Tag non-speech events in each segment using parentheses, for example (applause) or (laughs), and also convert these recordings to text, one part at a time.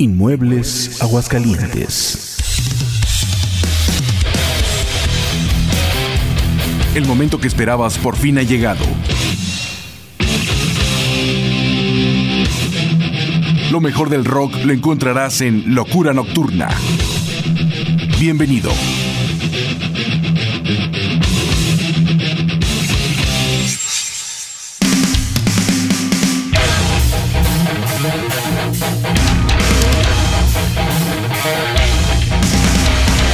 Inmuebles Aguascalientes. El momento que esperabas por fin ha llegado. Lo mejor del rock lo encontrarás en Locura Nocturna. Bienvenido.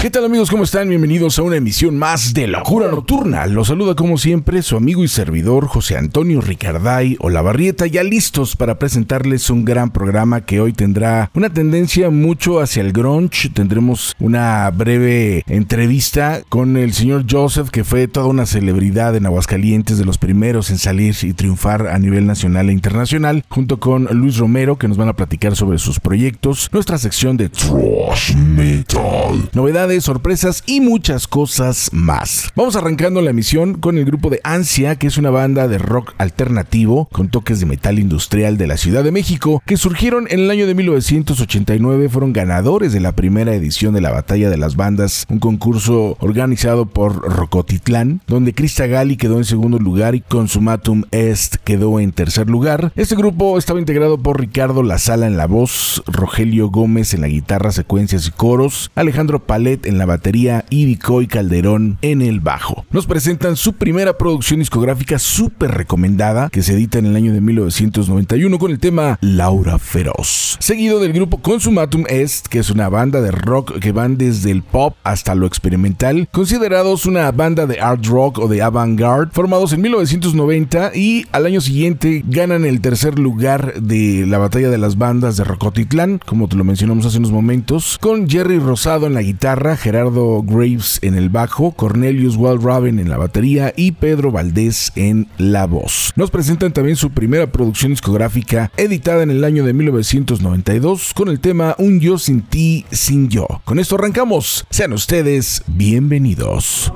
¿Qué tal amigos? ¿Cómo están? Bienvenidos a una emisión más de Locura Nocturna. Los saluda como siempre su amigo y servidor José Antonio Ricarday Olavarrieta, ya listos para presentarles un gran programa que hoy tendrá una tendencia mucho hacia el grunge. Tendremos una breve entrevista con el señor Joseph, que fue toda una celebridad en Aguascalientes, de los primeros en salir y triunfar a nivel nacional e internacional, junto con Luis Romero, que nos van a platicar sobre sus proyectos, nuestra sección de Trash Metal, novedades sorpresas y muchas cosas más. Vamos arrancando la emisión con el grupo de Ansia, que es una banda de rock alternativo con toques de metal industrial de la Ciudad de México, que surgieron en el año de 1989, fueron ganadores de la primera edición de la Batalla de las Bandas, un concurso organizado por Rocotitlán, donde Crista Gali quedó en segundo lugar y Consumatum Est quedó en tercer lugar. Este grupo estaba integrado por Ricardo La Sala en la voz, Rogelio Gómez en la guitarra, secuencias y coros, Alejandro Palet en la batería y Vicoy Calderón en el bajo. Nos presentan su primera producción discográfica súper recomendada que se edita en el año de 1991 con el tema Laura Feroz. Seguido del grupo Consumatum Est, que es una banda de rock que van desde el pop hasta lo experimental, considerados una banda de art rock o de avant-garde, formados en 1990 y al año siguiente ganan el tercer lugar de la batalla de las bandas de Rocotitlán, como te lo mencionamos hace unos momentos, con Jerry Rosado en la guitarra, Gerardo Graves en el bajo, Cornelius Walraven en la batería y Pedro Valdés en la voz. Nos presentan también su primera producción discográfica editada en el año de 1992 con el tema Un yo sin ti, sin yo. Con esto arrancamos. Sean ustedes bienvenidos.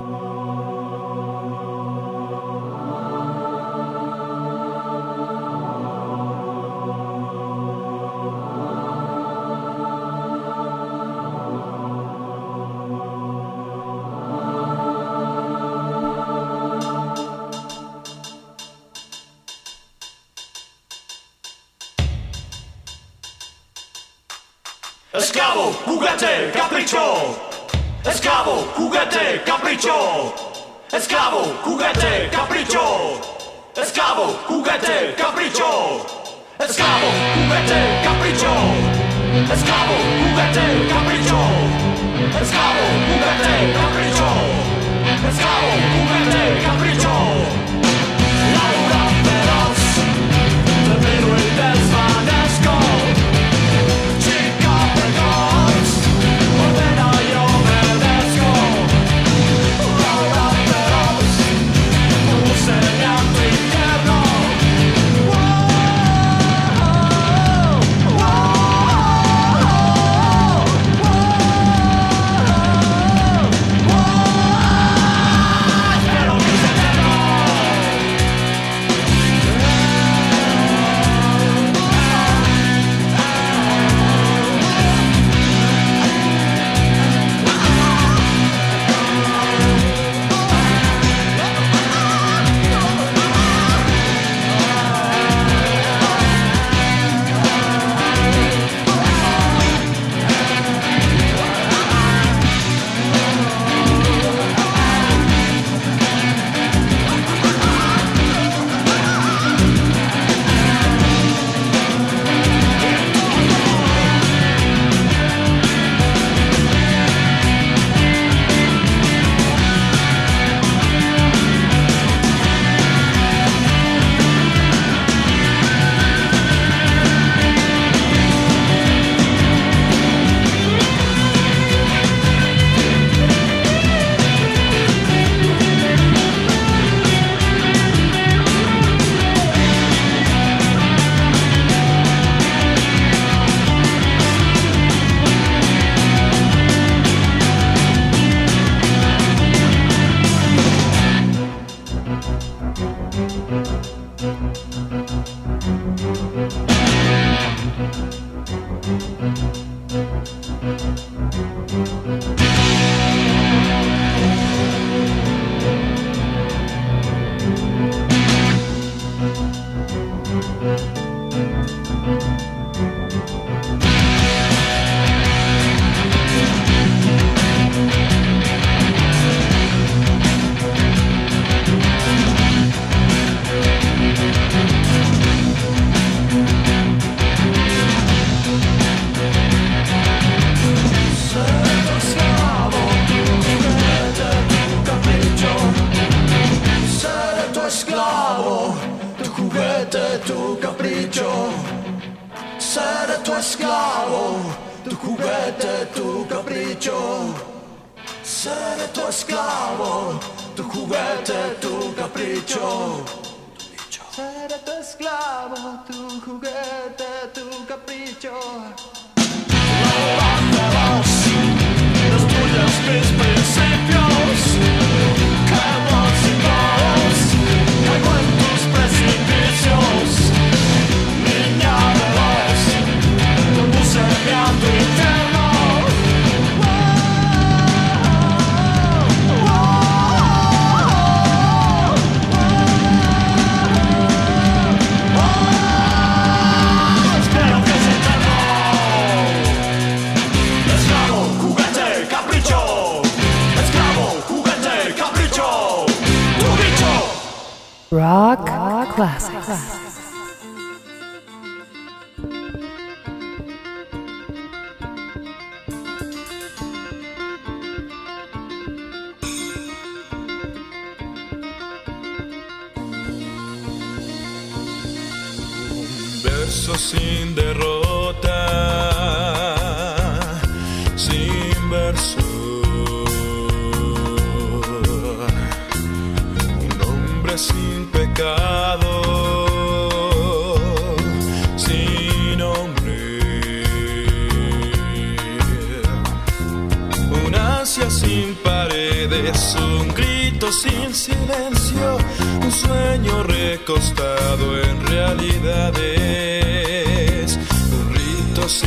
Juguete, capricho. Esclavo, juguete, capricho. Esclavo, juguete, capricho. Esclavo, juguete, capricho. Esclavo, juguete, capricho. Esclavo, juguete, capricho. Esclavo, juguete,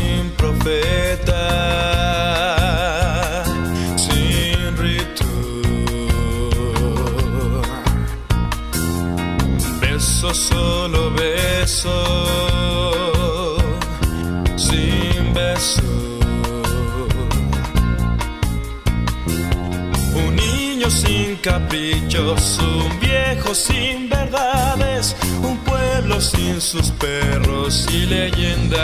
sin profeta, sin ritual. Beso, solo beso, sin beso. Un niño sin caprichos, un viejo sin verdades, un pueblos sin sus perros y leyendas.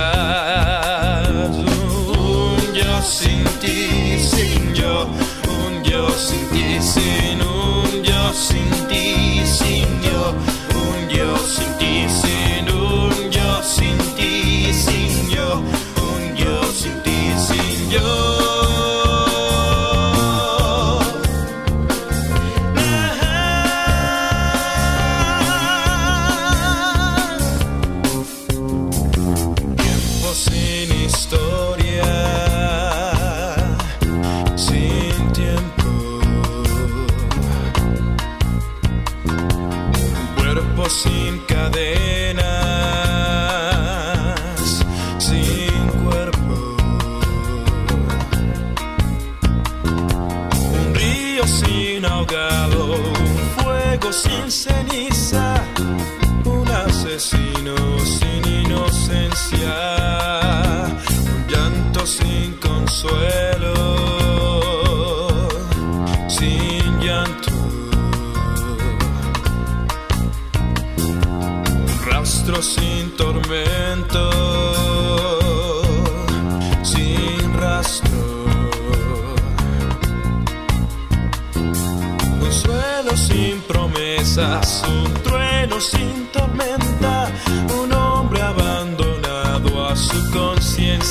Un Dios sin ti, sin yo. Un Dios sin ti, sin un Dios sin ti, sin yo. Un Dios sin ti, sin un Dios sin ti, sin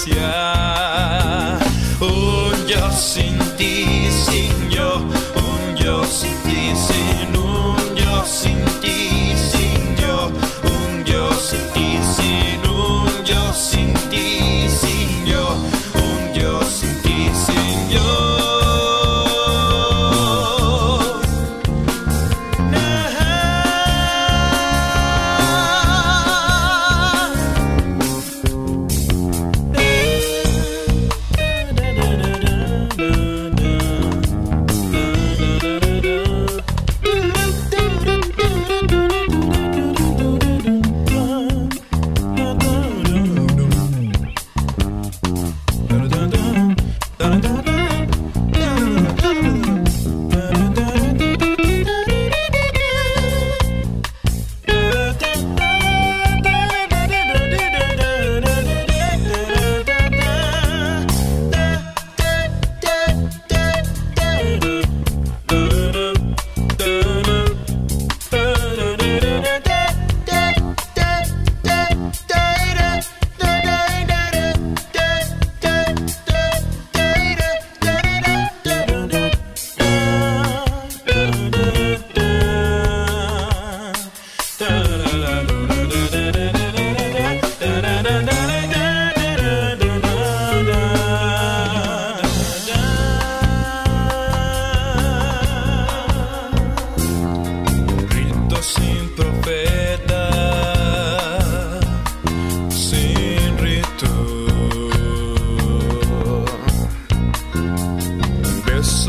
gracias.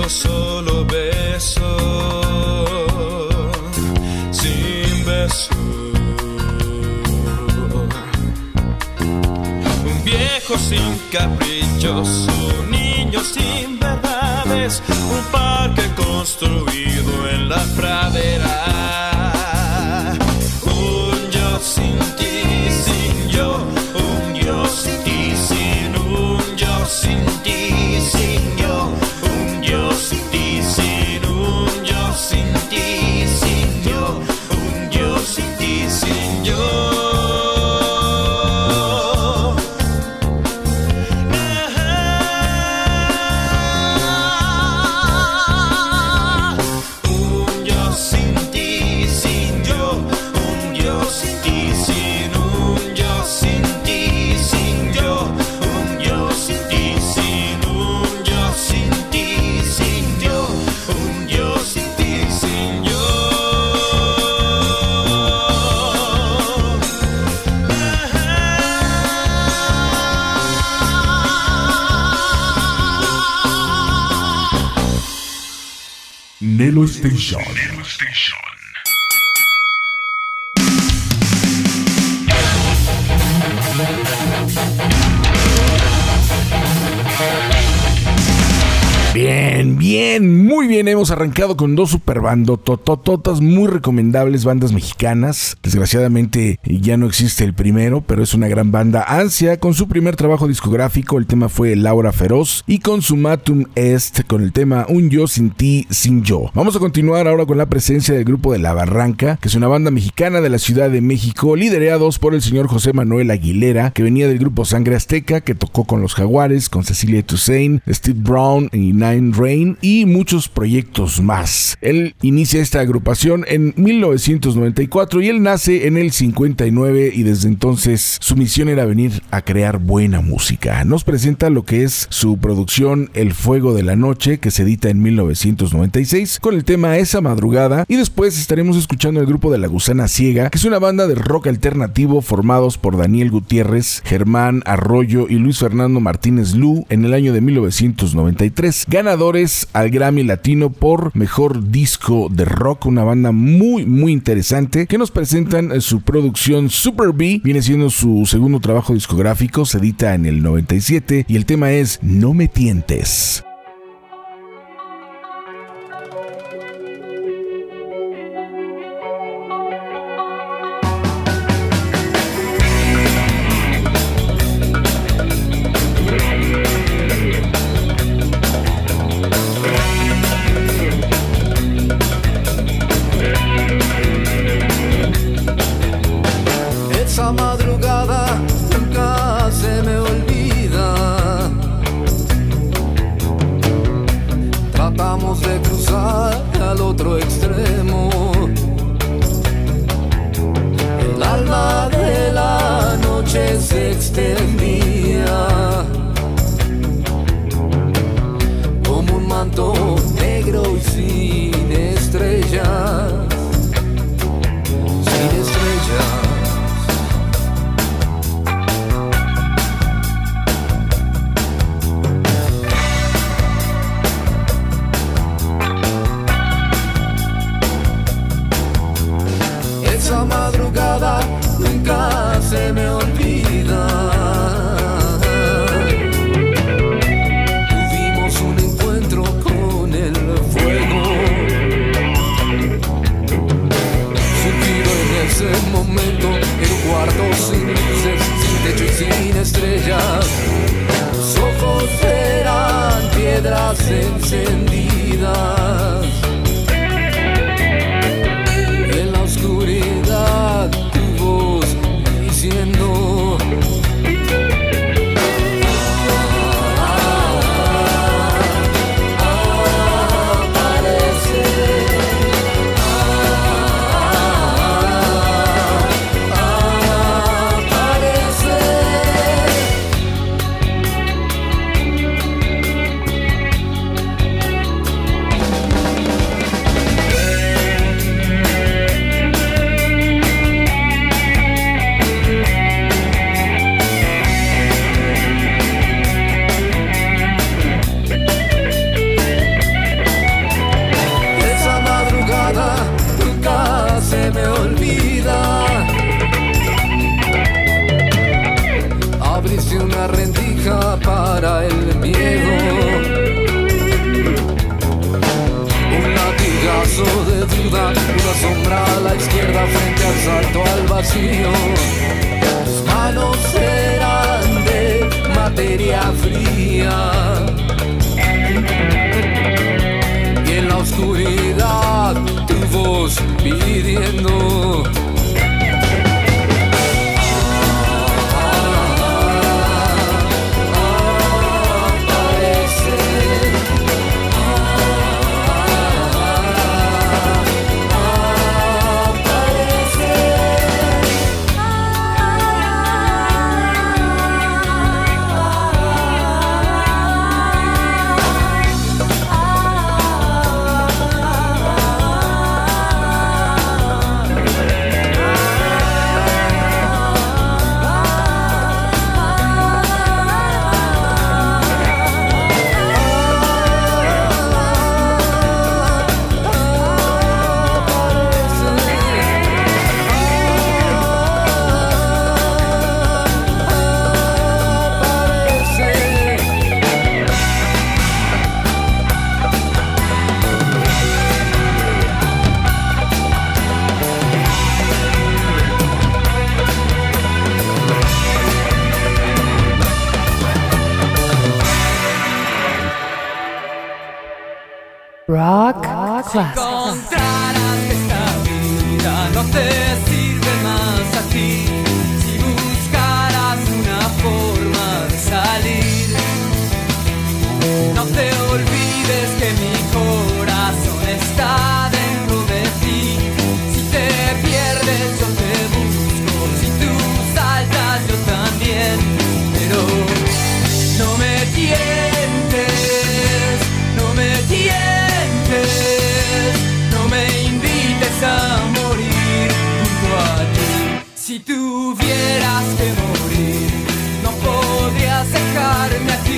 solo beso, sin beso. Un viejo sin caprichos, un niño sin verdades, un parque construido en la pradera. Un yo sin ti, sin yo, un yo sin ti, sin un yo sin ti, sin yo. Esteja. Hemos arrancado con dos superbandos totototas muy recomendables bandas mexicanas. Desgraciadamente ya no existe el primero, pero es una gran banda. Ansia con su primer trabajo discográfico, el tema fue Laura Feroz y Consumatum Est con el tema Un yo sin ti, sin yo. Vamos a continuar ahora con la presencia del grupo de La Barranca, que es una banda mexicana de la Ciudad de México, liderados por el señor José Manuel Aguilera, que venía del grupo Sangre Azteca, que tocó con los Jaguares, con Cecilia Toussaint, Steve Brown y Nine Rain y muchos proyectos más. Él inicia esta agrupación en 1994 y él nace en el 59 y desde entonces su misión era venir a crear buena música. Nos presenta lo que es su producción El Fuego de la Noche que se edita en 1996 con el tema Esa Madrugada y después estaremos escuchando el grupo de La Gusana Ciega que es una banda de rock alternativo formados por Daniel Gutiérrez, Germán Arroyo y Luis Fernando Martínez Lu en el año de 1993, ganadores al Grammy Latino por Mejor Disco de Rock, una banda muy muy interesante que nos presentan su producción Super B, viene siendo su segundo trabajo discográfico, se edita en el 97 y el tema es No me tientes. se extendía como un manto negro y sin estrellas. God and that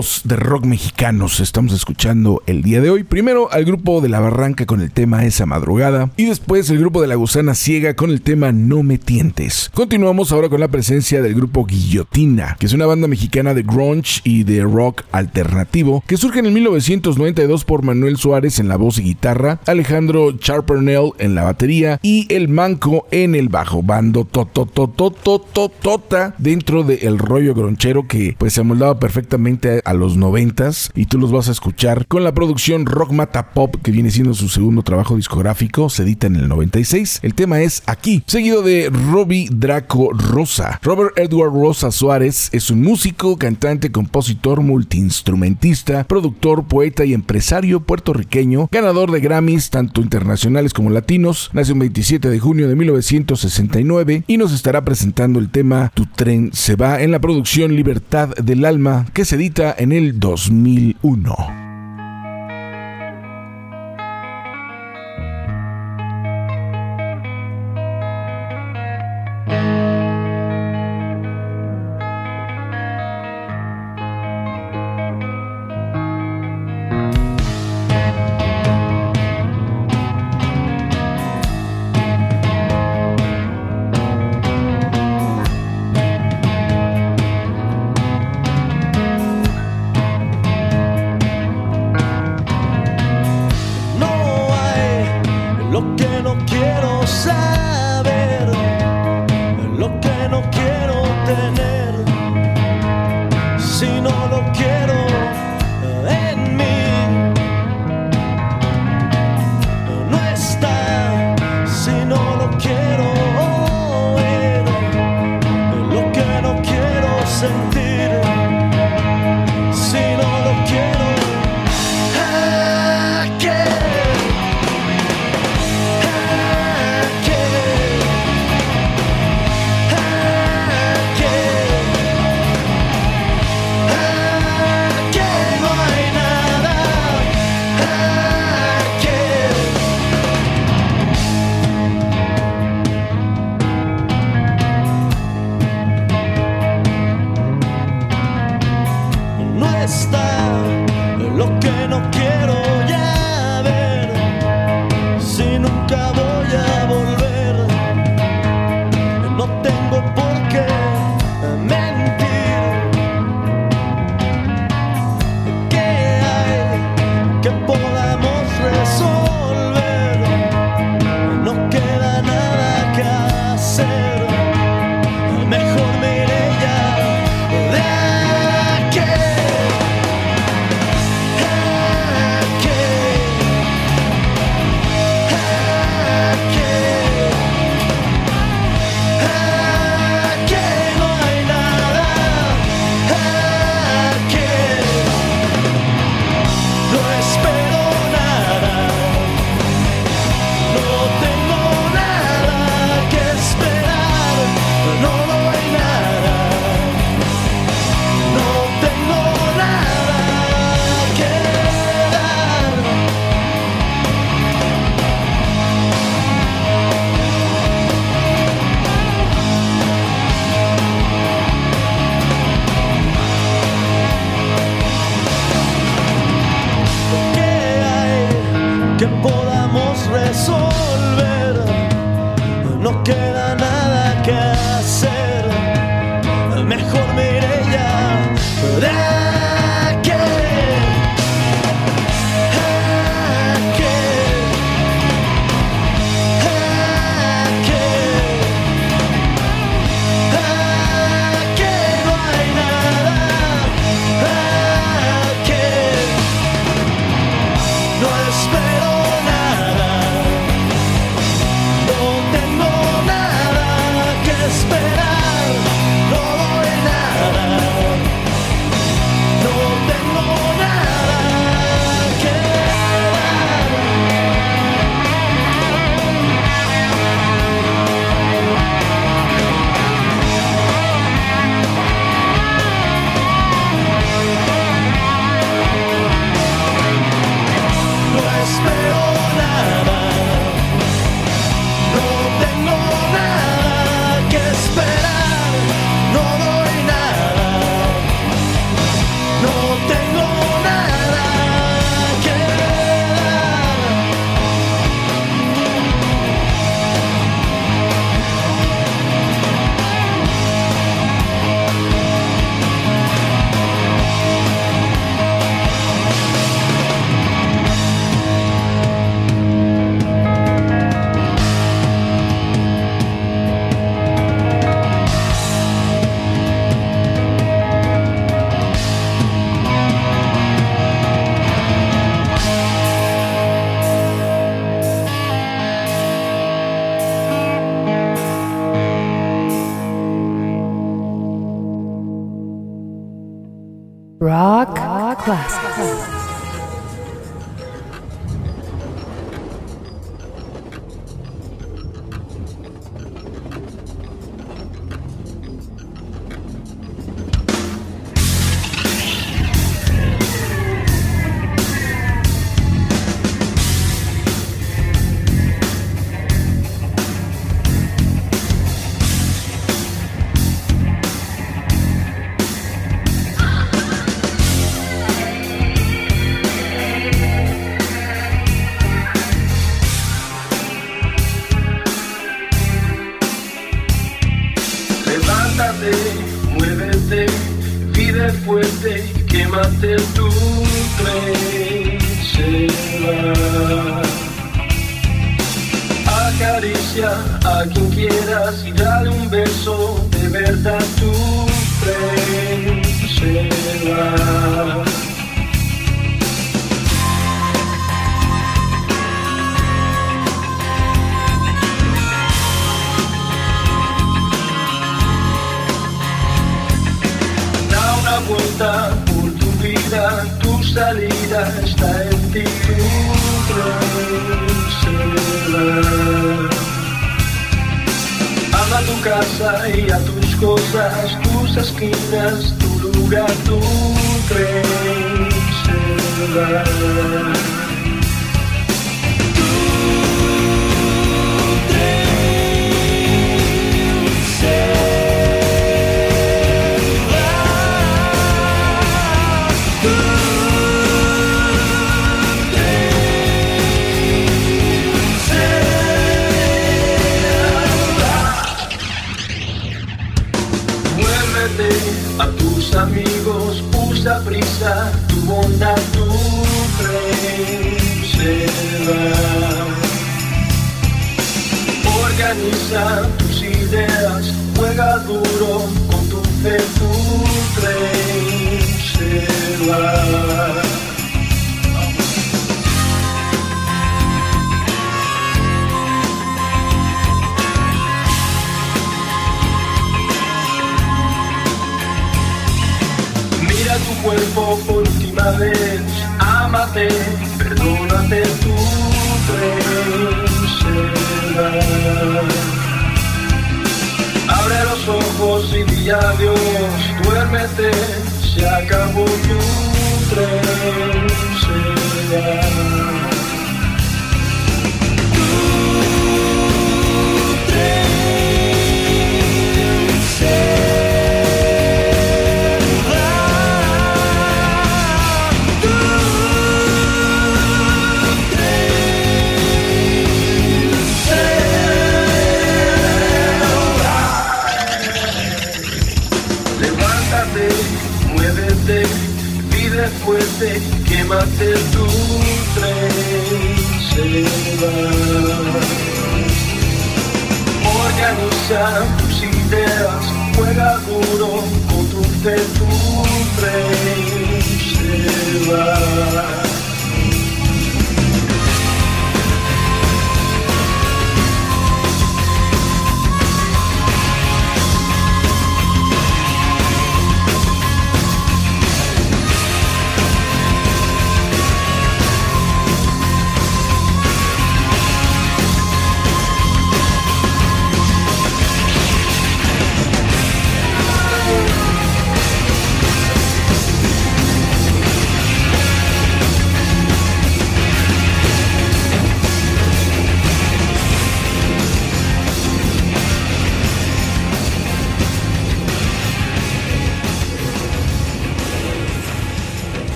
de rock mexicanos estamos escuchando el día de hoy. Primero al grupo de La Barranca con el tema Esa Madrugada y después el grupo de La Gusana Ciega con el tema No Me Tientes. Continuamos ahora con la presencia del grupo Guillotina, que es una banda mexicana de grunge y de rock alternativo que surge en el 1992 por Manuel Suárez en la voz y guitarra, Alejandro Charpernell en la batería y El Manco en el bajo. Bando tota dentro del rollo gronchero que pues se amoldaba perfectamente a los noventas y tú los vas a escuchar con la producción Rock Mata Pop que viene siendo su segundo trabajo discográfico, se edita en el 96. El tema es Aquí, seguido de Robbie Draco Rosa. Robert Edward Rosa Suárez es un músico, cantante, compositor, multiinstrumentista, productor, poeta y empresario puertorriqueño, ganador de Grammys tanto internacionales como latinos. Nació el 27 de junio de 1969 y nos estará presentando el tema Tu tren se va en la producción Libertad del Alma que se edita en el 2001. tener Rock Jesus.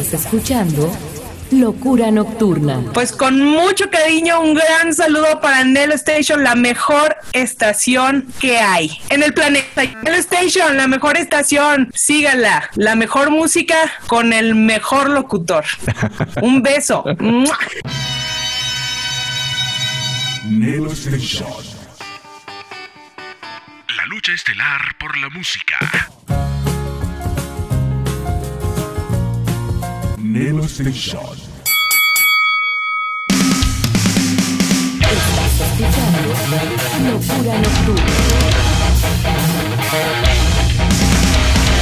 Estás escuchando Locura Nocturna. Pues con mucho cariño, un gran saludo para Nelo Station, la mejor estación que hay en el planeta. Nelo Station, la mejor estación, síganla. La mejor música con el mejor locutor. (laughs) un beso. Nelo Station. La lucha estelar por la música. Nelo Station. Estás escuchando.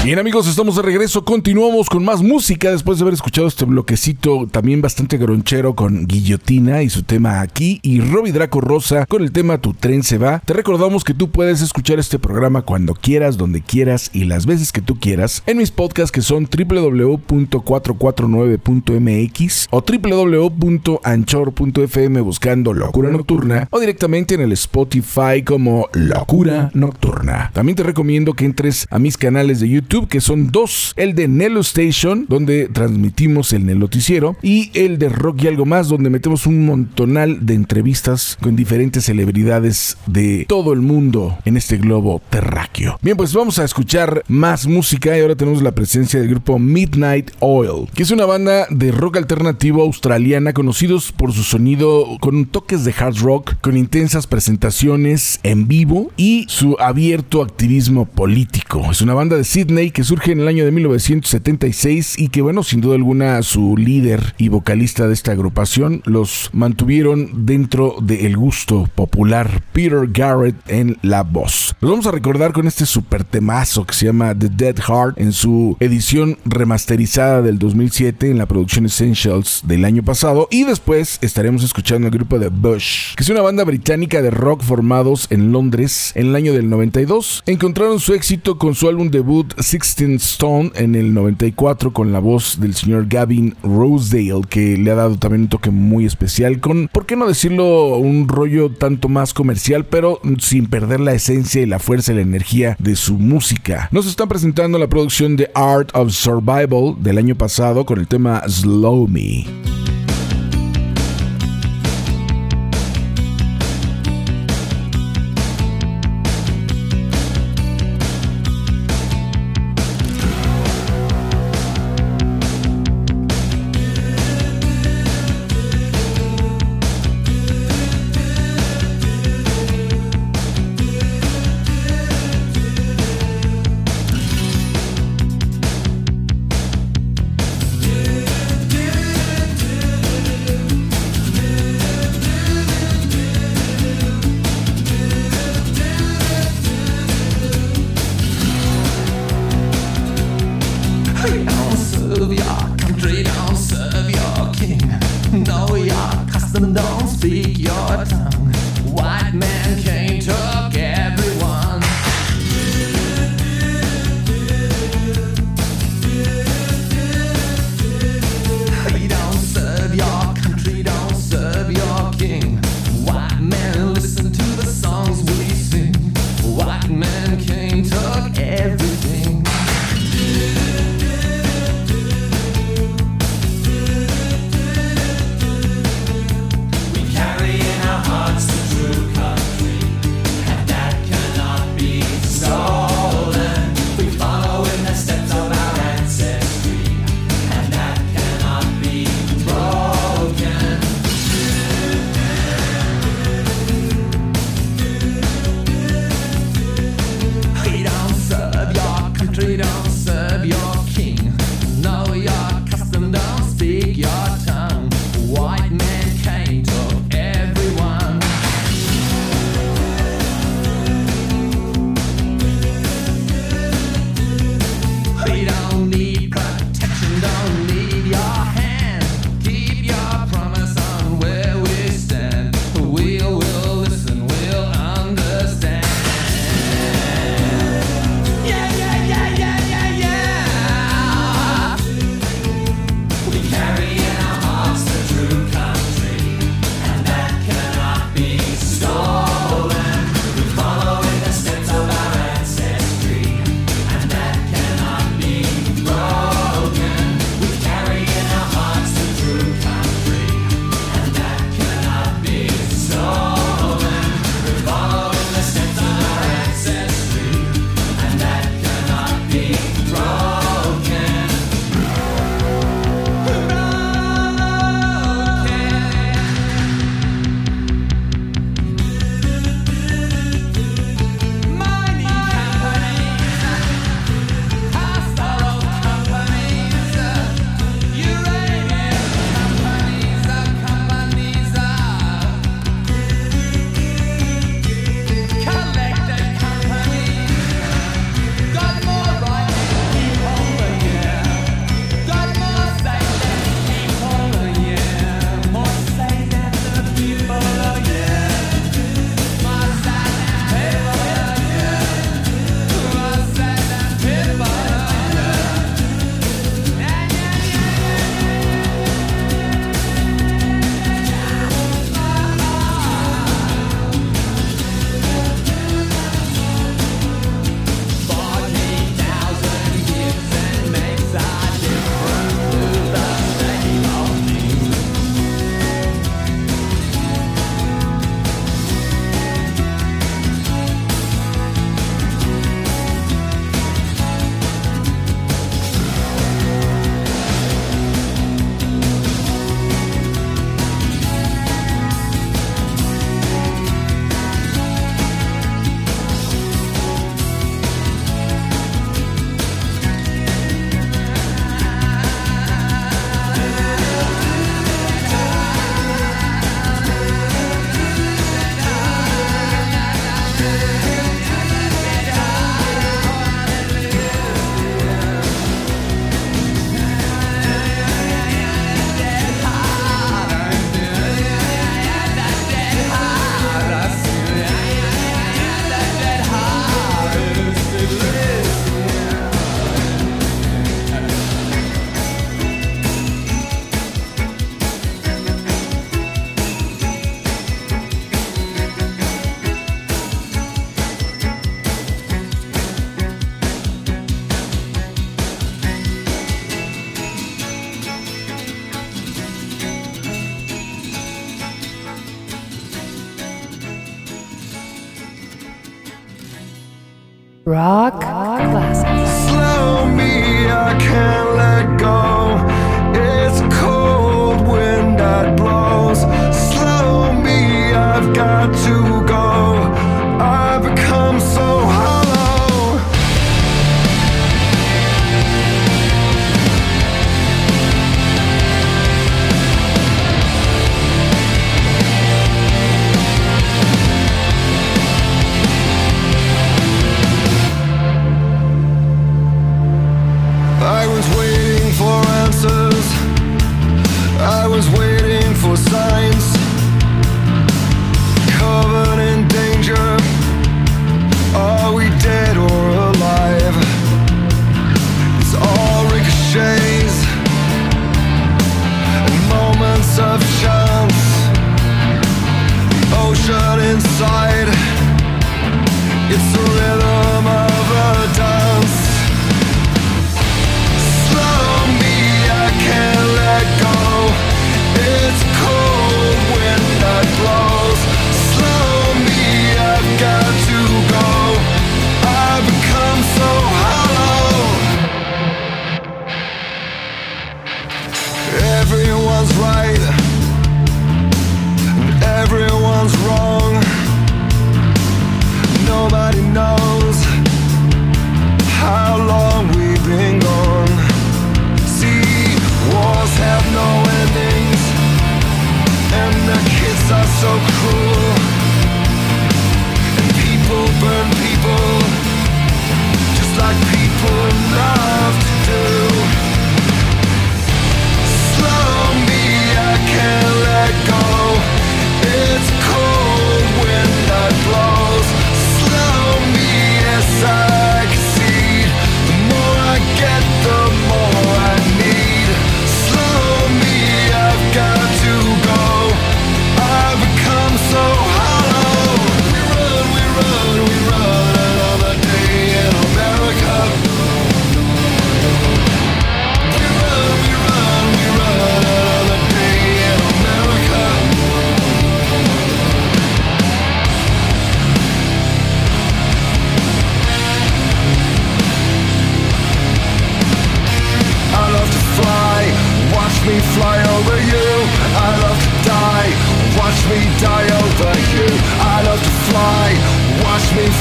Bien amigos, estamos de regreso, continuamos con más música después de haber escuchado este bloquecito también bastante gronchero con Guillotina y su tema aquí y Robbie Draco Rosa con el tema Tu tren se va. Te recordamos que tú puedes escuchar este programa cuando quieras, donde quieras y las veces que tú quieras en mis podcasts que son www.449.mx o www.anchor.fm buscando Locura Nocturna o directamente en el Spotify como Locura Nocturna. También te recomiendo que entres a mis canales de YouTube que son dos, el de Nelo Station, donde transmitimos el Noticiero, y el de Rock y algo más, donde metemos un montonal de entrevistas con diferentes celebridades de todo el mundo en este globo terráqueo. Bien, pues vamos a escuchar más música y ahora tenemos la presencia del grupo Midnight Oil, que es una banda de rock alternativo australiana conocidos por su sonido con toques de hard rock, con intensas presentaciones en vivo y su abierto activismo político. Es una banda de Sydney que surge en el año de 1976 y que, bueno, sin duda alguna, su líder y vocalista de esta agrupación los mantuvieron dentro del gusto popular, Peter Garrett en la voz. Los vamos a recordar con este super temazo que se llama The Dead Heart en su edición remasterizada del 2007 en la producción Essentials del año pasado y después estaremos escuchando el grupo de Bush, que es una banda británica de rock formados en Londres en el año del 92. Encontraron su éxito con su álbum debut Sixteen Stone en el 94 con la voz del señor Gavin Rosedale, que le ha dado también un toque muy especial con, ¿por qué no decirlo? Un rollo tanto más comercial, pero sin perder la esencia y la fuerza y la energía de su música. Nos están presentando la producción de Art of Survival del año pasado con el tema Slow Me.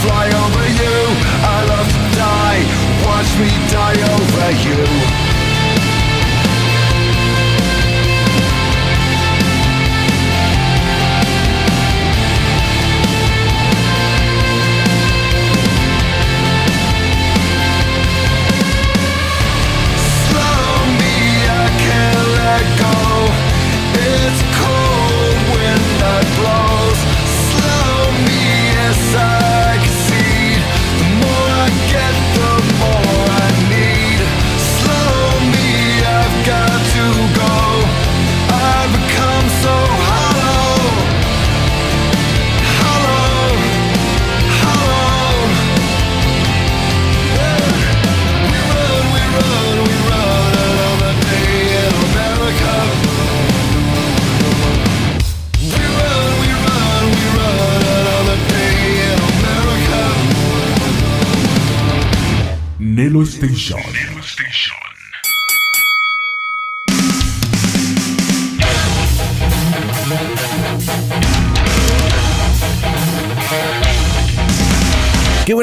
Fly over you. I love to die, watch me die over you.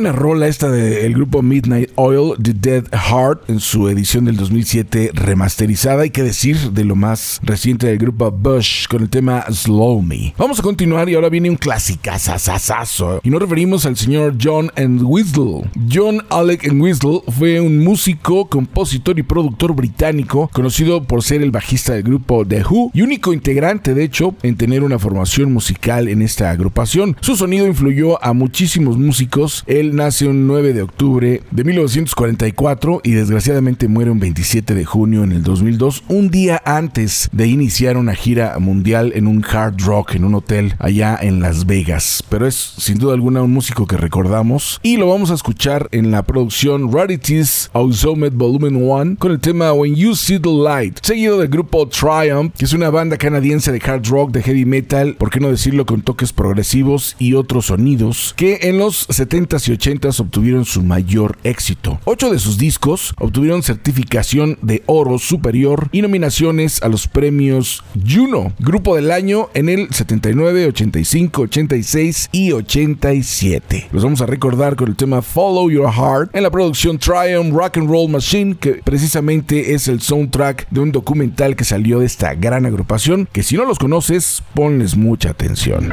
Buena rola esta del grupo Midnight Oil, The Dead Heart, en su edición del 2007 remasterizada. Hay que decir de lo más reciente del grupo Bush con el tema Slow Me. Vamos a continuar y ahora viene un clasicazazazazo. Y nos referimos al señor John Entwistle. John Alec Entwistle fue un músico, compositor y productor británico, conocido por ser el bajista del grupo The Who y único integrante, de hecho, en tener una formación musical en esta agrupación. Su sonido influyó a muchísimos músicos. Él nace un 9 de octubre de 1944 y desgraciadamente muere un 27 de junio en el 2002, un día antes de iniciar una gira mundial en un hard rock, en un hotel allá en Las Vegas. Pero es sin duda alguna un músico que recordamos y lo vamos a escuchar en la producción Rarities Ausomed Volumen 1 con el tema When You See the Light, seguido del grupo Triumph, que es una banda canadiense de hard rock, de heavy metal, por qué no decirlo, con toques progresivos y otros sonidos que en los 70s y 80s obtuvieron su mayor éxito. Ocho de sus discos obtuvieron certificación de oro superior y nominaciones a los premios Juno, Grupo del Año en el 79, 85, 86 y 87. Los vamos a recordar con el tema Follow Your Heart en la producción Triumph Rock and Roll Machine, que precisamente es el soundtrack de un documental que salió de esta gran agrupación, que si no los conoces, ponles mucha atención.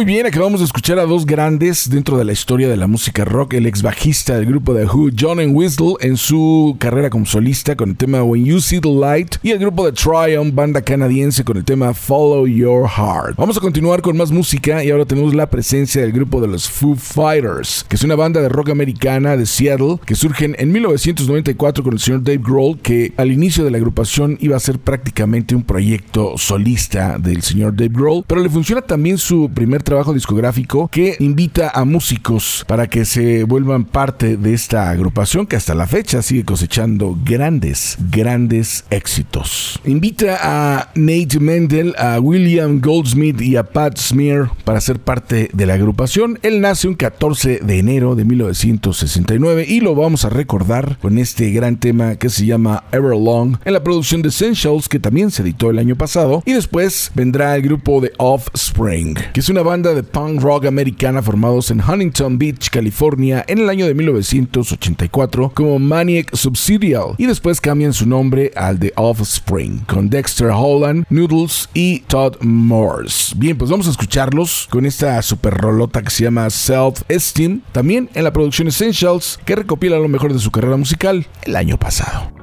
Muy bien. Acabamos de escuchar a dos grandes dentro de la historia de la música rock. El ex bajista del grupo The Who, John Whistle, en su carrera como solista con el tema When You See the Light. Y el grupo de Triumph, banda canadiense, con el tema Follow Your Heart. Vamos a continuar con más música y ahora tenemos la presencia del grupo de los Foo Fighters, que es una banda de rock americana de Seattle que surgen en 1994 con el señor Dave Grohl, que al inicio de la agrupación iba a ser prácticamente un proyecto solista del señor Dave Grohl, pero le funciona también su primer trabajo discográfico que invita a músicos para que se vuelvan parte de esta agrupación que hasta la fecha sigue cosechando grandes, grandes éxitos. Invita a Nate Mendel, a William Goldsmith y a Pat Smear para ser parte de la agrupación. Él nace un 14 de enero de 1969 y lo vamos a recordar con este gran tema que se llama Everlong en la producción de Essentials que también se editó el año pasado y después vendrá el grupo de Offspring que es una banda de punk rock americana formados en Huntington Beach, California, en el año de 1984 como Maniac Subsidial y después cambian su nombre al de Offspring con Dexter Holland, Noodles y Todd Morse. Bien, pues vamos a escucharlos con esta super rolota que se llama Self Esteem, también en la producción Essentials que recopila lo mejor de su carrera musical el año pasado.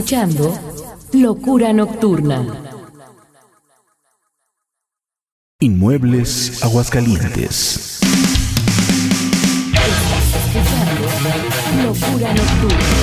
Escuchando Locura Nocturna. Inmuebles Aguascalientes. Estás escuchando Locura Nocturna.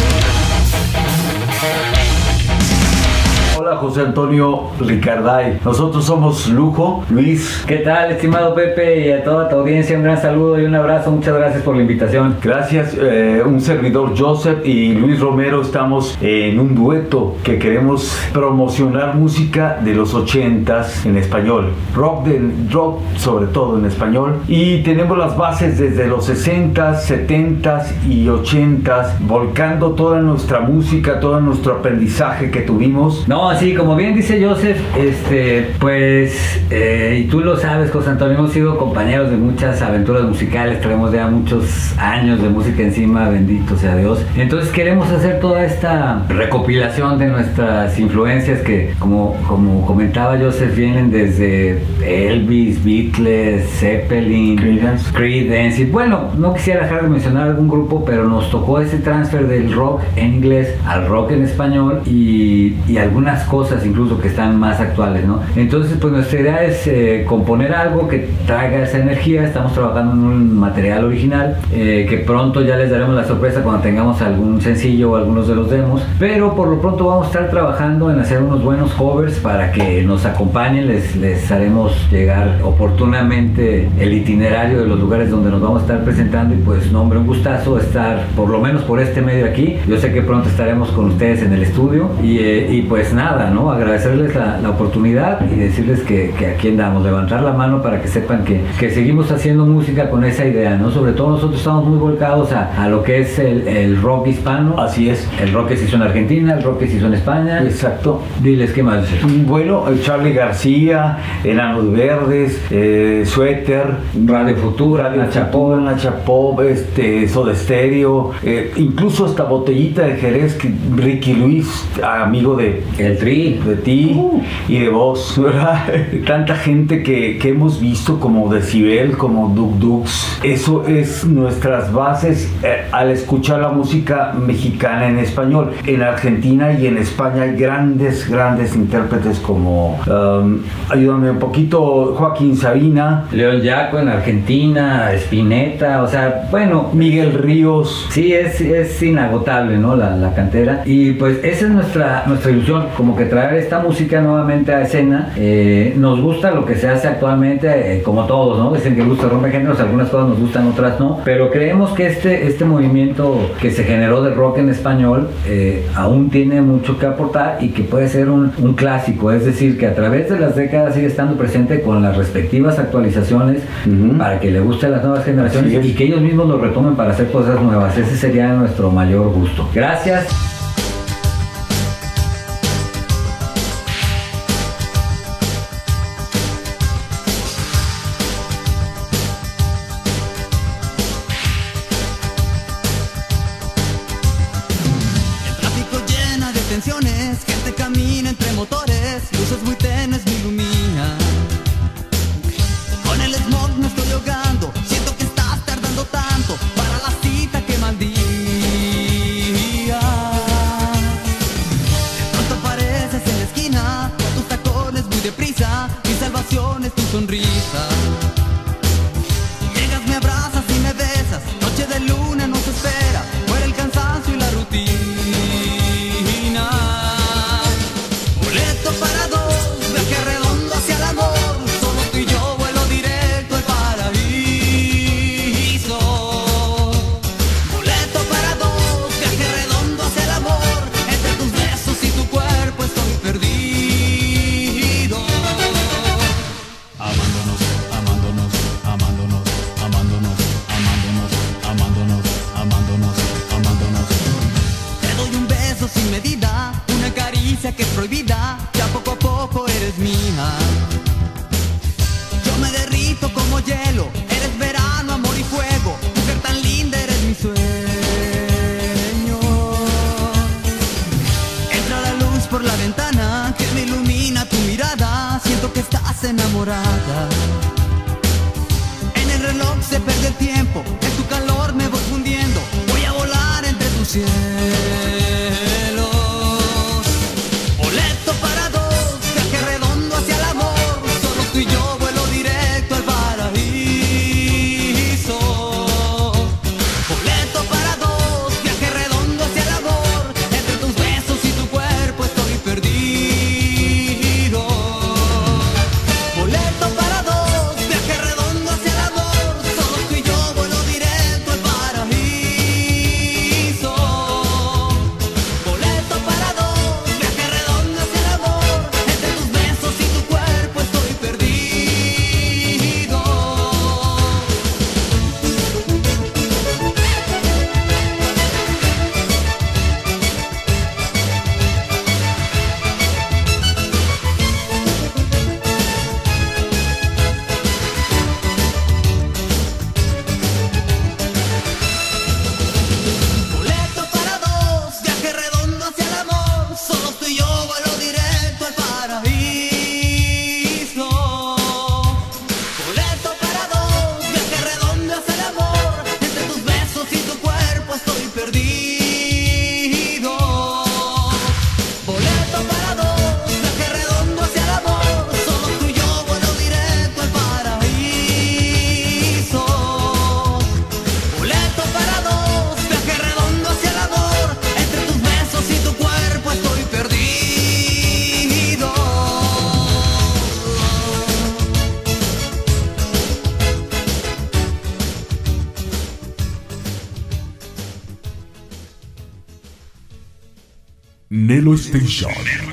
José Antonio Ricarday. Nosotros somos Lujo, Luis. ¿Qué tal, estimado Pepe y a toda tu audiencia? Un gran saludo y un abrazo. Muchas gracias por la invitación. Gracias, eh, un servidor Joseph y Luis Romero estamos en un dueto que queremos promocionar música de los 80s en español, rock, de, rock sobre todo en español y tenemos las bases desde los 60s, 70s y 80s, volcando toda nuestra música, todo nuestro aprendizaje que tuvimos. No, así como bien dice Joseph, este, pues, eh, y tú lo sabes, José Antonio, hemos sido compañeros de muchas aventuras musicales, tenemos ya muchos años de música encima, bendito sea Dios. Entonces queremos hacer toda esta recopilación de nuestras influencias que, como, como comentaba Joseph, vienen desde Elvis, Beatles, Zeppelin, Creedence. Creedence. Y bueno, no quisiera dejar de mencionar algún grupo, pero nos tocó ese transfer del rock en inglés al rock en español y, y algunas cosas incluso que están más actuales, ¿no? Entonces, pues nuestra idea es eh, componer algo que traiga esa energía. Estamos trabajando en un material original eh, que pronto ya les daremos la sorpresa cuando tengamos algún sencillo o algunos de los demos. Pero por lo pronto vamos a estar trabajando en hacer unos buenos covers para que nos acompañen. Les, les haremos llegar oportunamente el itinerario de los lugares donde nos vamos a estar presentando y pues no hombre un gustazo estar por lo menos por este medio aquí yo sé que pronto estaremos con ustedes en el estudio y, eh, y pues nada no agradecerles la, la oportunidad y decirles que, que aquí andamos levantar la mano para que sepan que, que seguimos haciendo música con esa idea no sobre todo nosotros estamos muy volcados a, a lo que es el, el rock hispano. Así es. el rock que se hizo en Argentina el rock que se hizo en España. Exacto. diles qué más Bueno, eh, Charlie García, Enanos Verdes, eh, Suéter, Radio Futura, Radio Nacha Pop, este, Soda Stereo, eh, incluso hasta Botellita de Jerez, que Ricky Luis, amigo de el tri ti. de ti y de vos, (laughs) ¿verdad? Tanta gente que, que hemos visto como Decibel, como Duk Dux. Eso es nuestras bases eh, al escuchar la música mexicana en español. En Argentina y en España hay grandes, grandes intérpretes como, um, ayúdame un poquito, Joaquín Sabina, León Yaco en Argentina, Spinetta, o sea, bueno, Miguel Ríos. Sí, es, es inagotable, ¿no? La, la cantera. Y pues esa es nuestra, nuestra ilusión, como que traer esta música nuevamente a escena. Eh, nos gusta lo que se hace actualmente, eh, como todos, ¿no? Dicen que gusta rompe géneros, algunas cosas nos gustan, otras no. Pero creemos que este, este movimiento que se generó de rock en español eh, aún tiene mucho que aportar y que puede ser un, un clásico. Es decir, que a través de las décadas sigue estando presente con las respectivas actualizaciones Ujú. para que le guste a las nuevas generaciones y que ellos mismos lo retomen para hacer cosas nuevas. Ese sería nuestro mayor gusto. Gracias. Nelo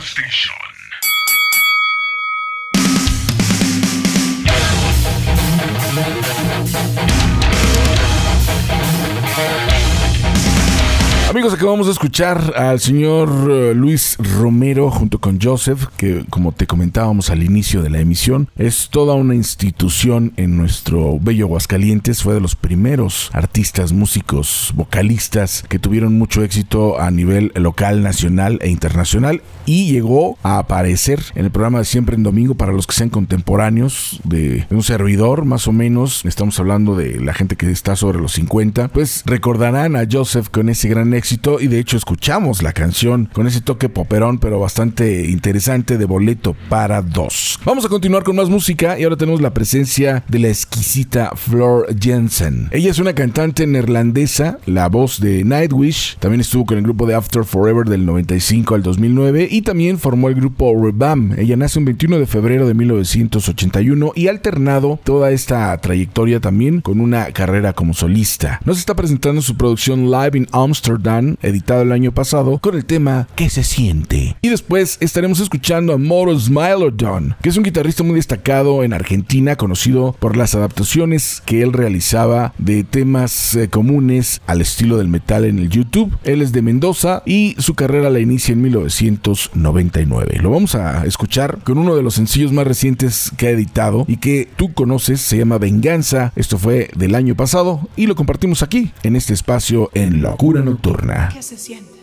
Acabamos de escuchar al señor eh, Luis Romero junto con Joseph, que como te comentábamos al inicio de la emisión, es toda una institución en nuestro bello Aguascalientes. Fue de los primeros artistas, músicos, vocalistas que tuvieron mucho éxito a nivel local, nacional e internacional y llegó a aparecer en el programa de Siempre en Domingo para los que sean contemporáneos de un servidor, más o menos. Estamos hablando de la gente que está sobre los 50. Pues recordarán a Joseph con ese gran éxito y de hecho escuchamos la canción con ese toque poperón pero bastante interesante de boleto para dos. Vamos a continuar con más música y ahora tenemos la presencia de la exquisita Flor Jensen. Ella es una cantante neerlandesa, la voz de Nightwish, también estuvo con el grupo de After Forever del 95 al 2009 y también formó el grupo Rebam. Ella nace un 21 de febrero de 1981 y ha alternado toda esta trayectoria también con una carrera como solista. Nos está presentando su producción Live in Amsterdam, editado el año pasado, con el tema ¿Qué se siente? Y después estaremos escuchando a Moro Smilodon, que es un guitarrista muy destacado en Argentina, conocido por las adaptaciones que él realizaba de temas eh, comunes al estilo del metal en el YouTube. Él es de Mendoza y su carrera la inicia en 1999. Lo vamos a escuchar con uno de los sencillos más recientes que ha editado y que tú conoces, se llama Venganza. Esto fue del año pasado y lo compartimos aquí, en este espacio en Locura Nocturna. ¿Qué se siente?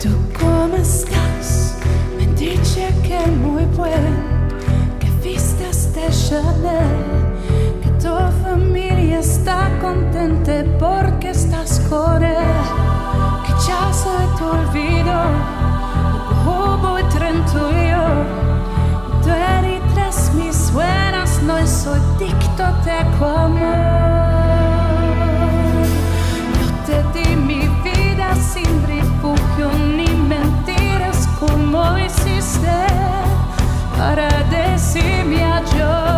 ¿Tú cómo estás? Me dice que muy bien, que vistes de Chanel, que tu familia está contenta porque estás con él, O olvido roubo entre tu e eu tu eri tres mis sueras no es so dicto te como Eu te di mi vida sem refugio nem mentiras como hiciste para decirme adiós.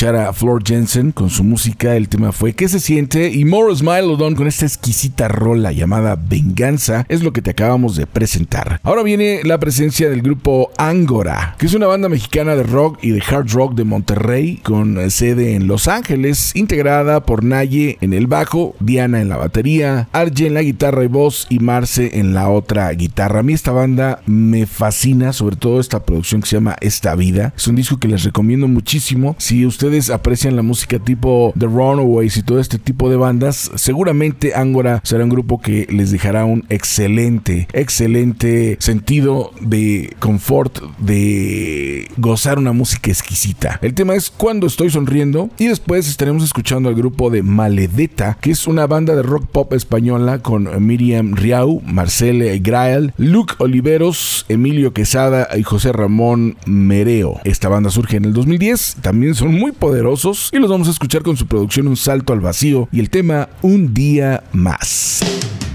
A Floor Jensen con su música. El tema fue ¿Qué se siente? Y Morris Mylodon con esta exquisita rola llamada Venganza es lo que te acabamos de presentar. Ahora viene la presencia del grupo Angora, que es una banda mexicana de rock y de hard rock de Monterrey con sede en Los Ángeles, integrada por Naye en el bajo, Diana en la batería, Arje en la guitarra y voz y Marce en la otra guitarra. A mí esta banda me fascina, sobre todo esta producción que se llama Esta Vida. Es un disco que les recomiendo muchísimo. Si ustedes aprecian la música tipo The Runaways y todo este tipo de bandas, seguramente Angora será un grupo que les dejará un excelente, excelente sentido de confort, de gozar una música exquisita. El tema es Cuando estoy sonriendo y después estaremos escuchando al grupo de Maledeta, que es una banda de rock pop española con Miriam Riau, Marcele Grael, Luke Oliveros, Emilio Quesada y José Ramón Mereo. Esta banda surge en el 2010 también son muy poderosos y los vamos a escuchar con su producción Un Salto al Vacío y el tema Un Día Más.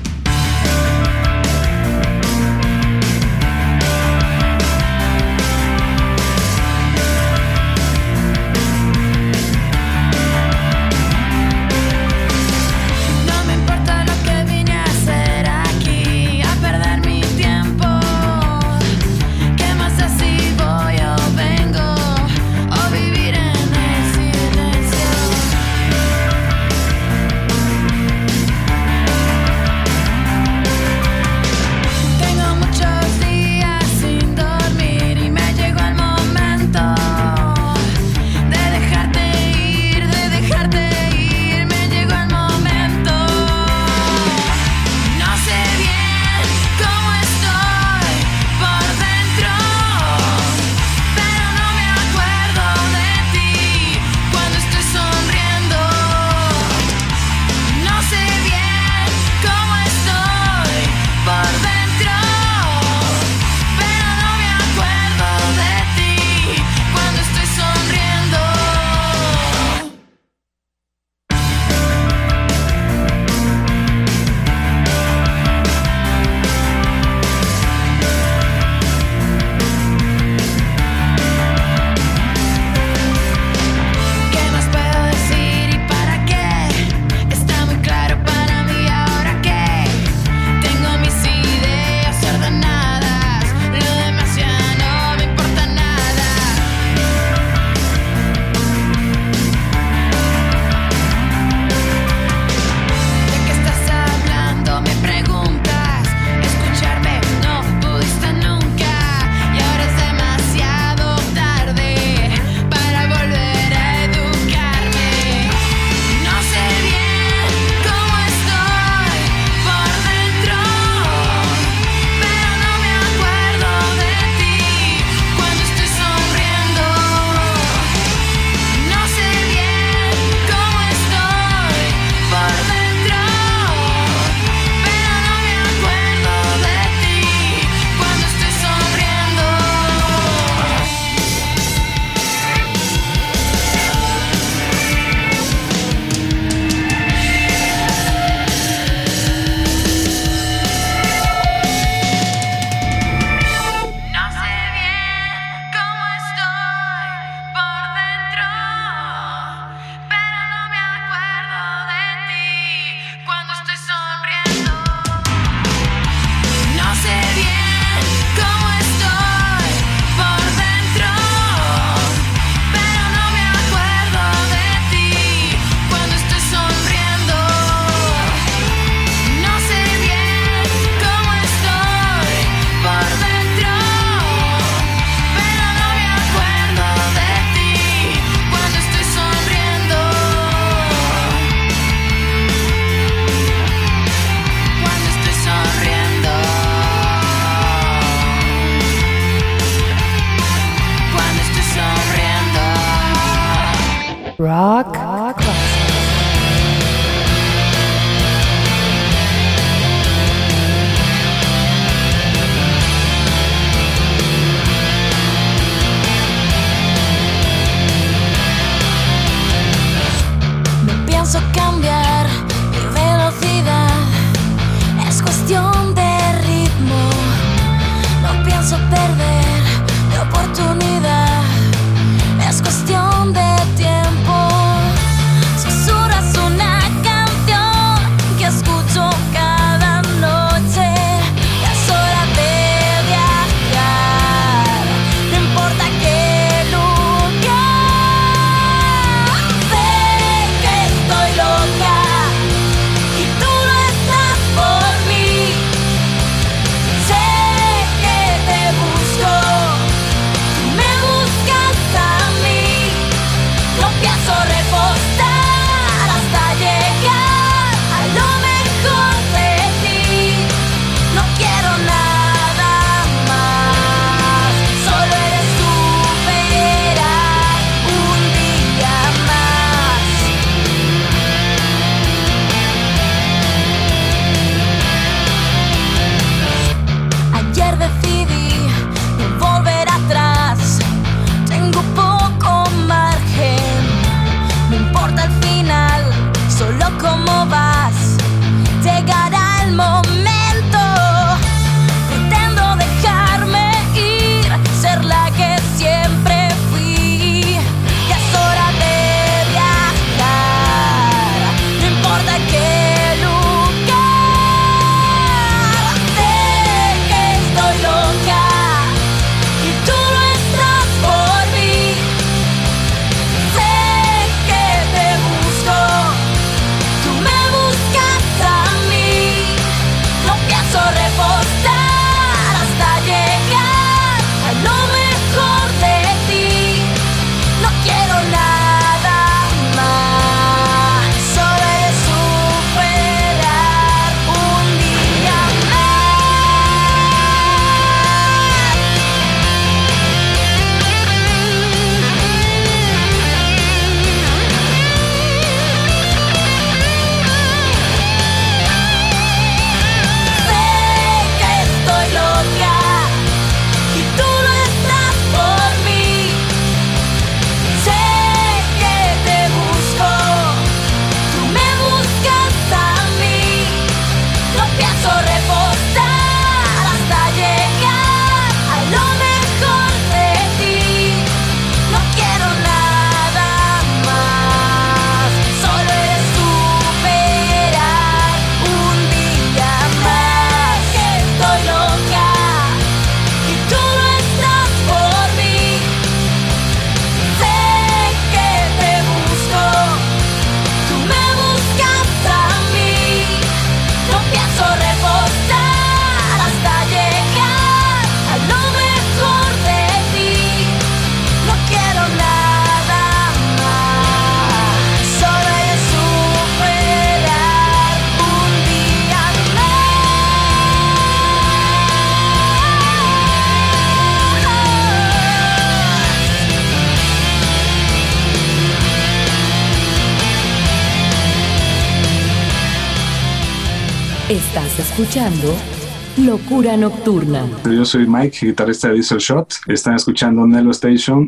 Locura Nocturna. Yo soy Mike, guitarrista de Diesel Shot. Están escuchando Nelo Station.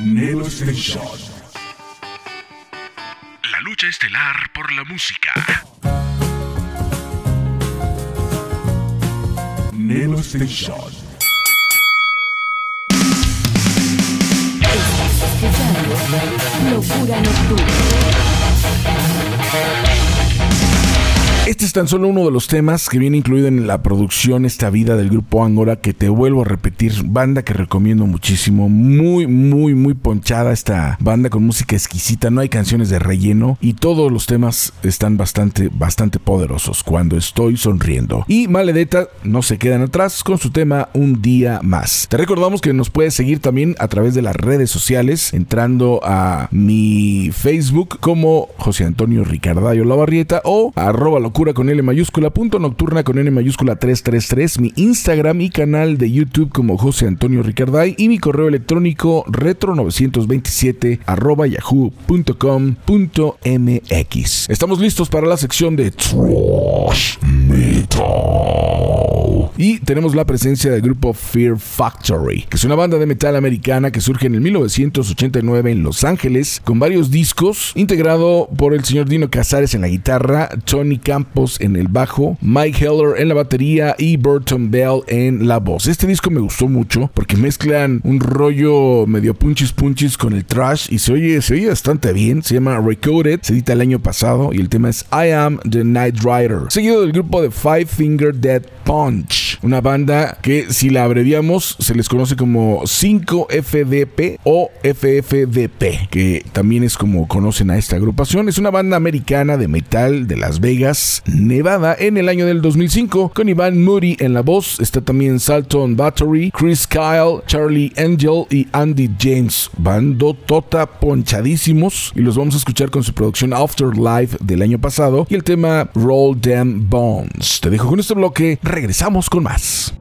Nelo Station. La lucha estelar por la música. Nelo Station. Tan solo uno de los temas que viene incluido en la producción Esta Vida del grupo Angora, que te vuelvo a repetir, banda que recomiendo muchísimo, muy, muy, muy ponchada esta banda con música exquisita, no hay canciones de relleno y todos los temas están bastante, bastante poderosos cuando estoy sonriendo. Y Maledetta no se quedan atrás con su tema Un Día Más. Te recordamos que nos puedes seguir también a través de las redes sociales, entrando a mi Facebook como José Antonio Ricardayo Lavarrieta o arroba locura con L mayúscula, punto nocturna con N mayúscula 333, mi Instagram y canal de YouTube como José Antonio Ricarday y mi correo electrónico retro927 arroba yahoo.com.mx. Estamos listos para la sección de Trash Metal. Y tenemos la presencia del grupo Fear Factory, que es una banda de metal americana que surge en el 1989 en Los Ángeles, con varios discos, integrado por el señor Dino Casares en la guitarra, Tony Campos en el bajo, Mike Heller en la batería y Burton Bell en la voz. Este disco me gustó mucho porque mezclan un rollo medio punchis punchis con el trash y se oye, se oye bastante bien. Se llama Recoded, se edita el año pasado y el tema es I Am the Night Rider, seguido del grupo de Five Finger Dead Punch, una banda que si la abreviamos se les conoce como 5FDP o FFDP, que también es como conocen a esta agrupación. Es una banda americana de metal de Las Vegas, Nevada, en el año del 2005, con Ivan Moody en la voz. Está también Salton Battery, Chris Kyle, Charlie Angel y Andy James. Bando tota ponchadísimos y los vamos a escuchar con su producción Afterlife del año pasado y el tema Roll Them Bones. Te dejo con este bloque, regresamos con más.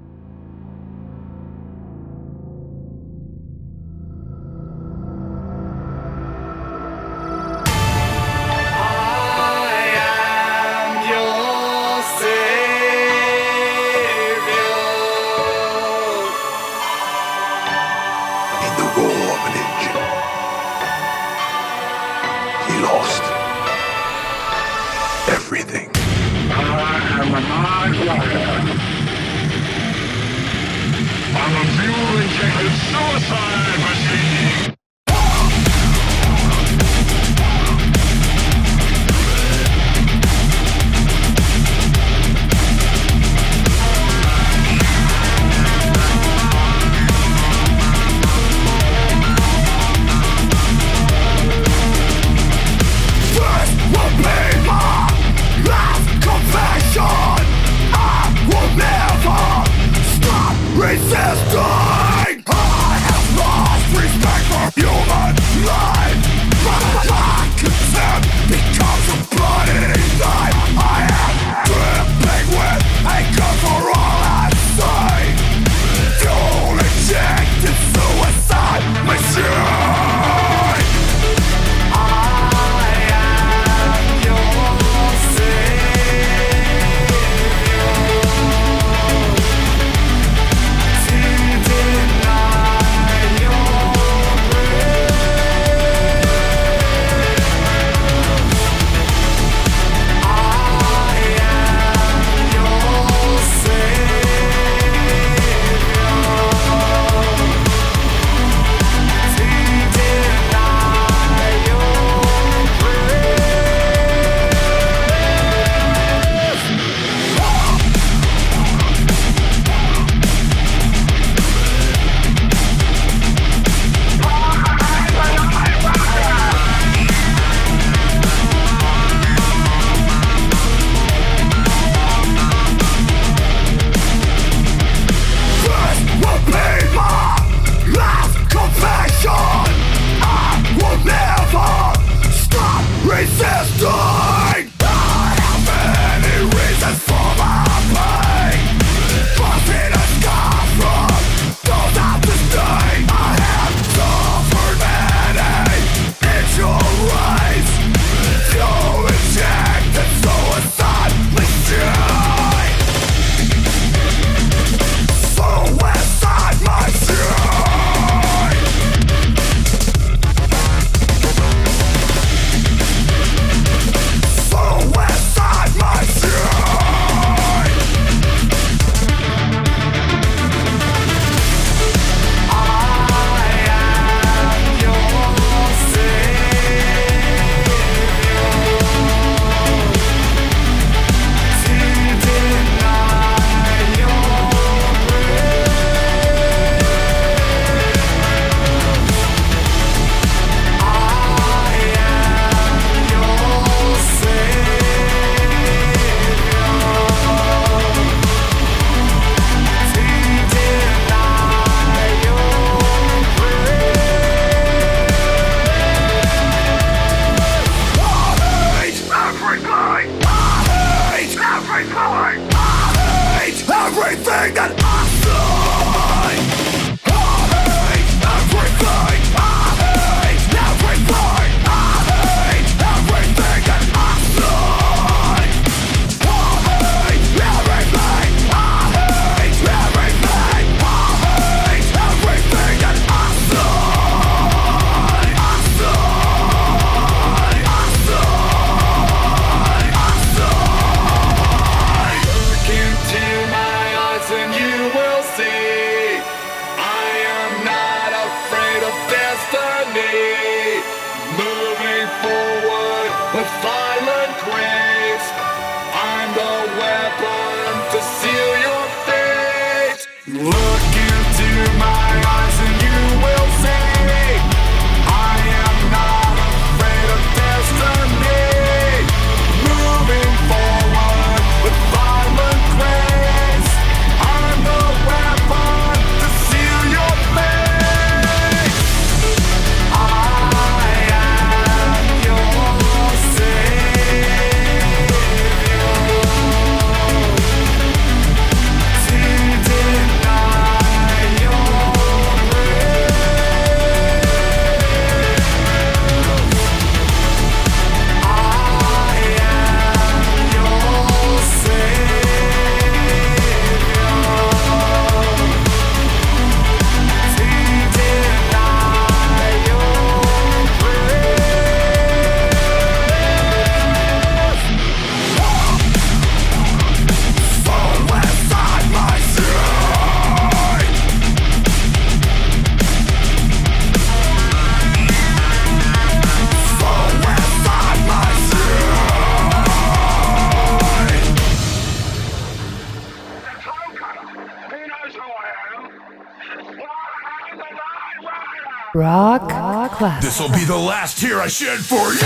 class. This will be the last tear I shed for you.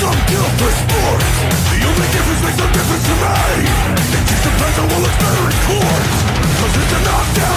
some kill for sport The only difference makes no difference to me It just depends on what looks better in court Cause it's a knockdown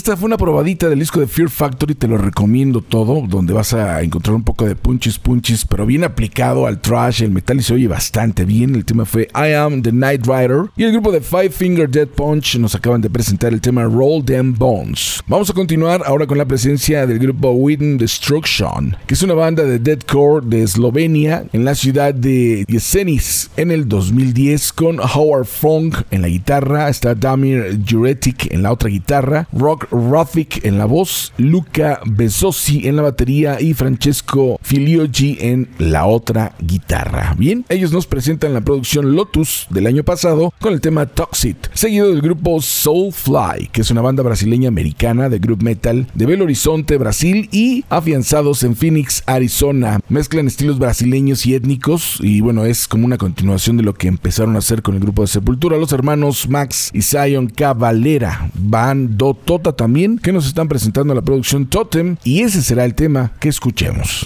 esta fue una probadita del disco de Fear Factory, te lo recomiendo todo, donde vas a encontrar un poco de punches punches, pero bien aplicado al trash, el metal y se oye bastante bien. El tema fue I Am the Night Rider y el grupo de Five Finger Dead Punch nos acaban de presentar el tema Roll Them Bones. Vamos a continuar ahora con la presencia del grupo Within Destruction, que es una banda de deathcore de Eslovenia en la ciudad de Jesenis en el 2010 con Howard Funk en la guitarra, está Damir Juretic en la otra guitarra, Rock Rafik en la voz, Luca Besosi en la batería y Francesco Filiogi en la otra guitarra. Bien, ellos nos presentan la producción Lotus del año pasado con el tema Toxic, seguido del grupo Soulfly, que es una banda brasileña americana de group metal de Belo Horizonte, Brasil y afianzados en Phoenix, Arizona. Mezclan estilos brasileños y étnicos y bueno, es como una continuación de lo que empezaron a hacer con el grupo de Sepultura, los hermanos Max y Zion Cavalera, Van Do Tota también, que nos están presentando la producción Totem y ese será el tema que escuchemos.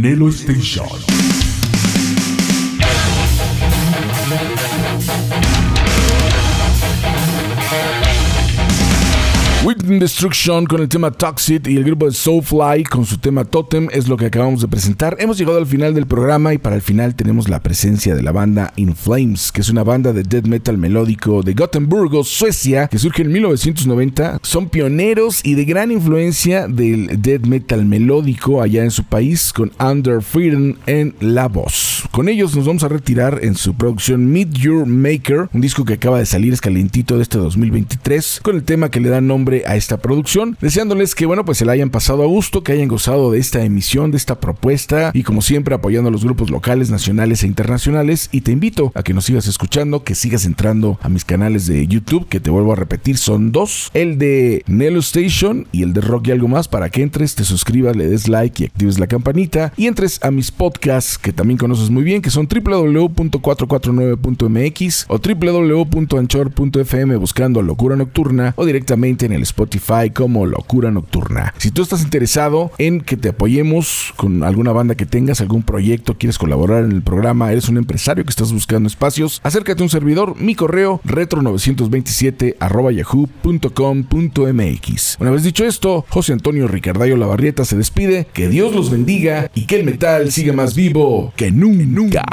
Nelo Station. Destruction con el tema Toxic y el grupo de Soulfly con su tema Totem es lo que acabamos de presentar. Hemos llegado al final del programa y para el final tenemos la presencia de la banda In Flames, que es una banda de death metal melódico de Gothenburgo, Suecia, que surge en 1990. Son pioneros y de gran influencia del death metal melódico allá en su país con Under Freedom en la voz. Con ellos nos vamos a retirar en su producción Meet Your Maker, un disco que acaba de salir es calentito de este 2023, con el tema que le da nombre a esta producción, deseándoles que bueno pues se la hayan pasado a gusto, que hayan gozado de esta emisión, de esta propuesta y como siempre apoyando a los grupos locales, nacionales e internacionales. Y te invito a que nos sigas escuchando, que sigas entrando a mis canales de YouTube, que te vuelvo a repetir, son dos, el de Nelo Station y el de Rock y algo más para que entres, te suscribas, le des like y actives la campanita y entres a mis podcasts que también conoces muy bien, que son www.449.mx o www.anchor.fm buscando Locura Nocturna o directamente en el Spotify como Locura Nocturna. Si tú estás interesado en que te apoyemos con alguna banda que tengas, algún proyecto, quieres colaborar en el programa, eres un empresario que estás buscando espacios, acércate a un servidor, mi correo retro927 yahoo.com.mx. Una vez dicho esto, José Antonio Ricardayo Lavarrieta se despide, que Dios los bendiga y que el metal siga más vivo que nunca.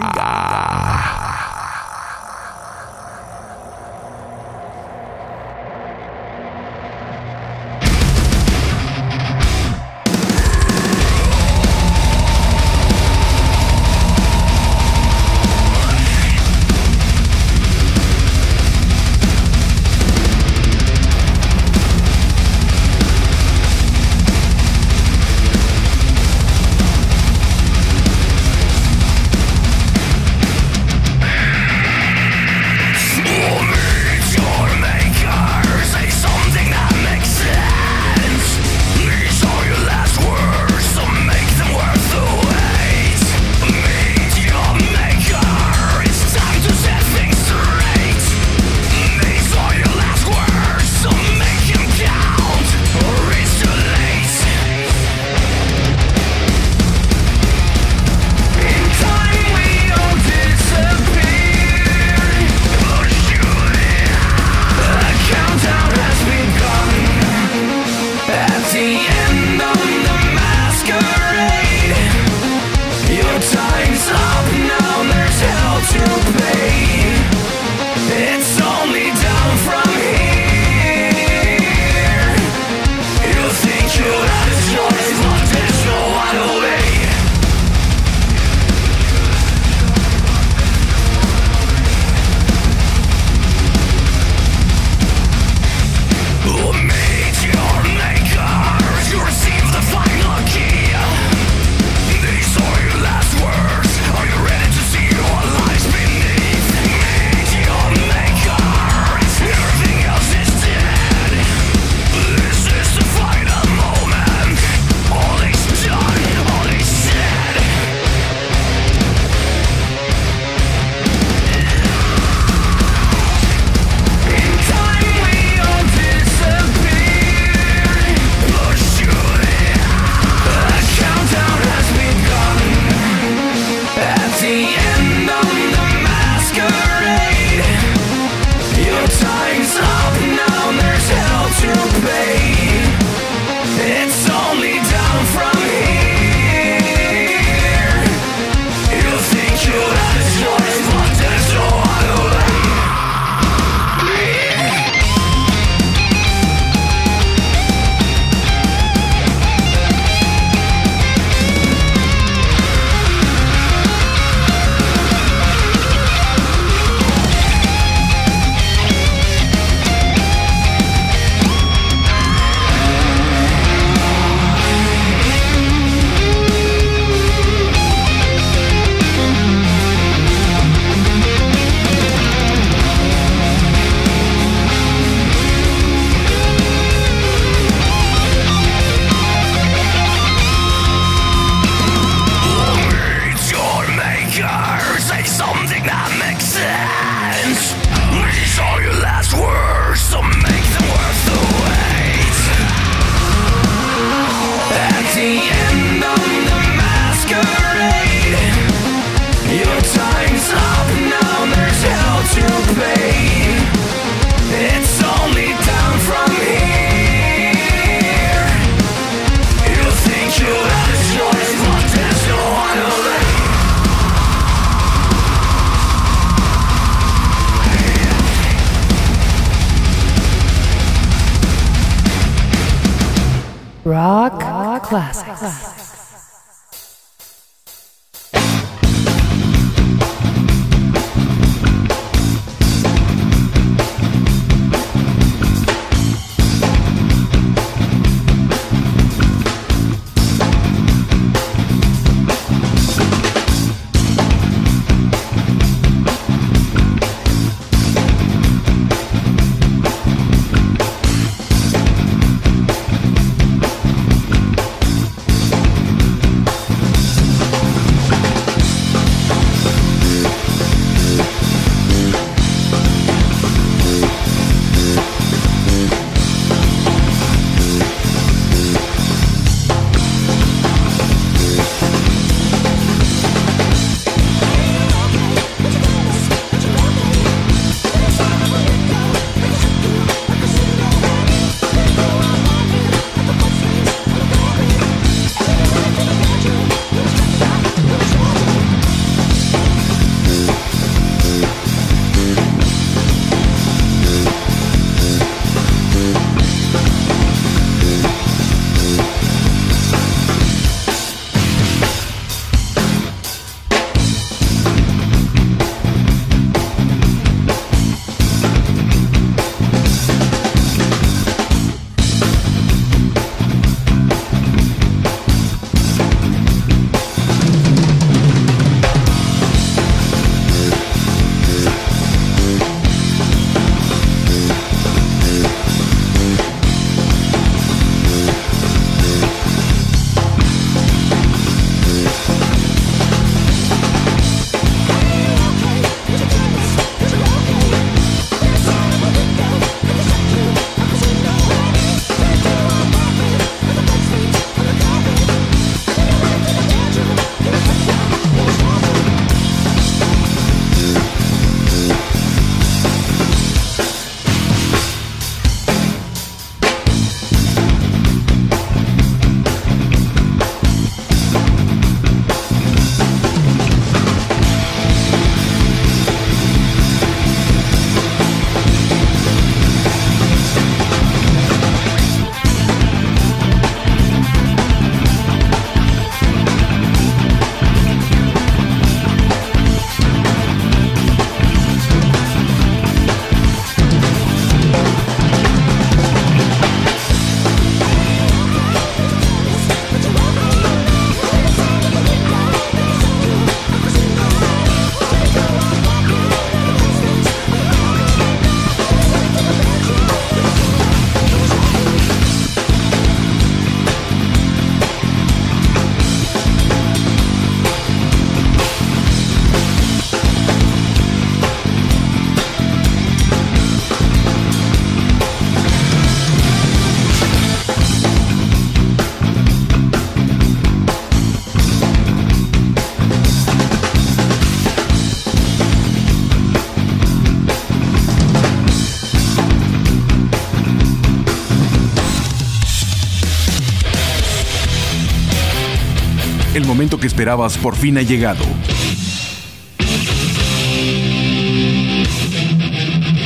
Momento que esperabas por fin ha llegado.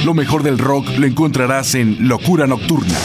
Lo mejor del rock lo encontrarás en Locura Nocturna.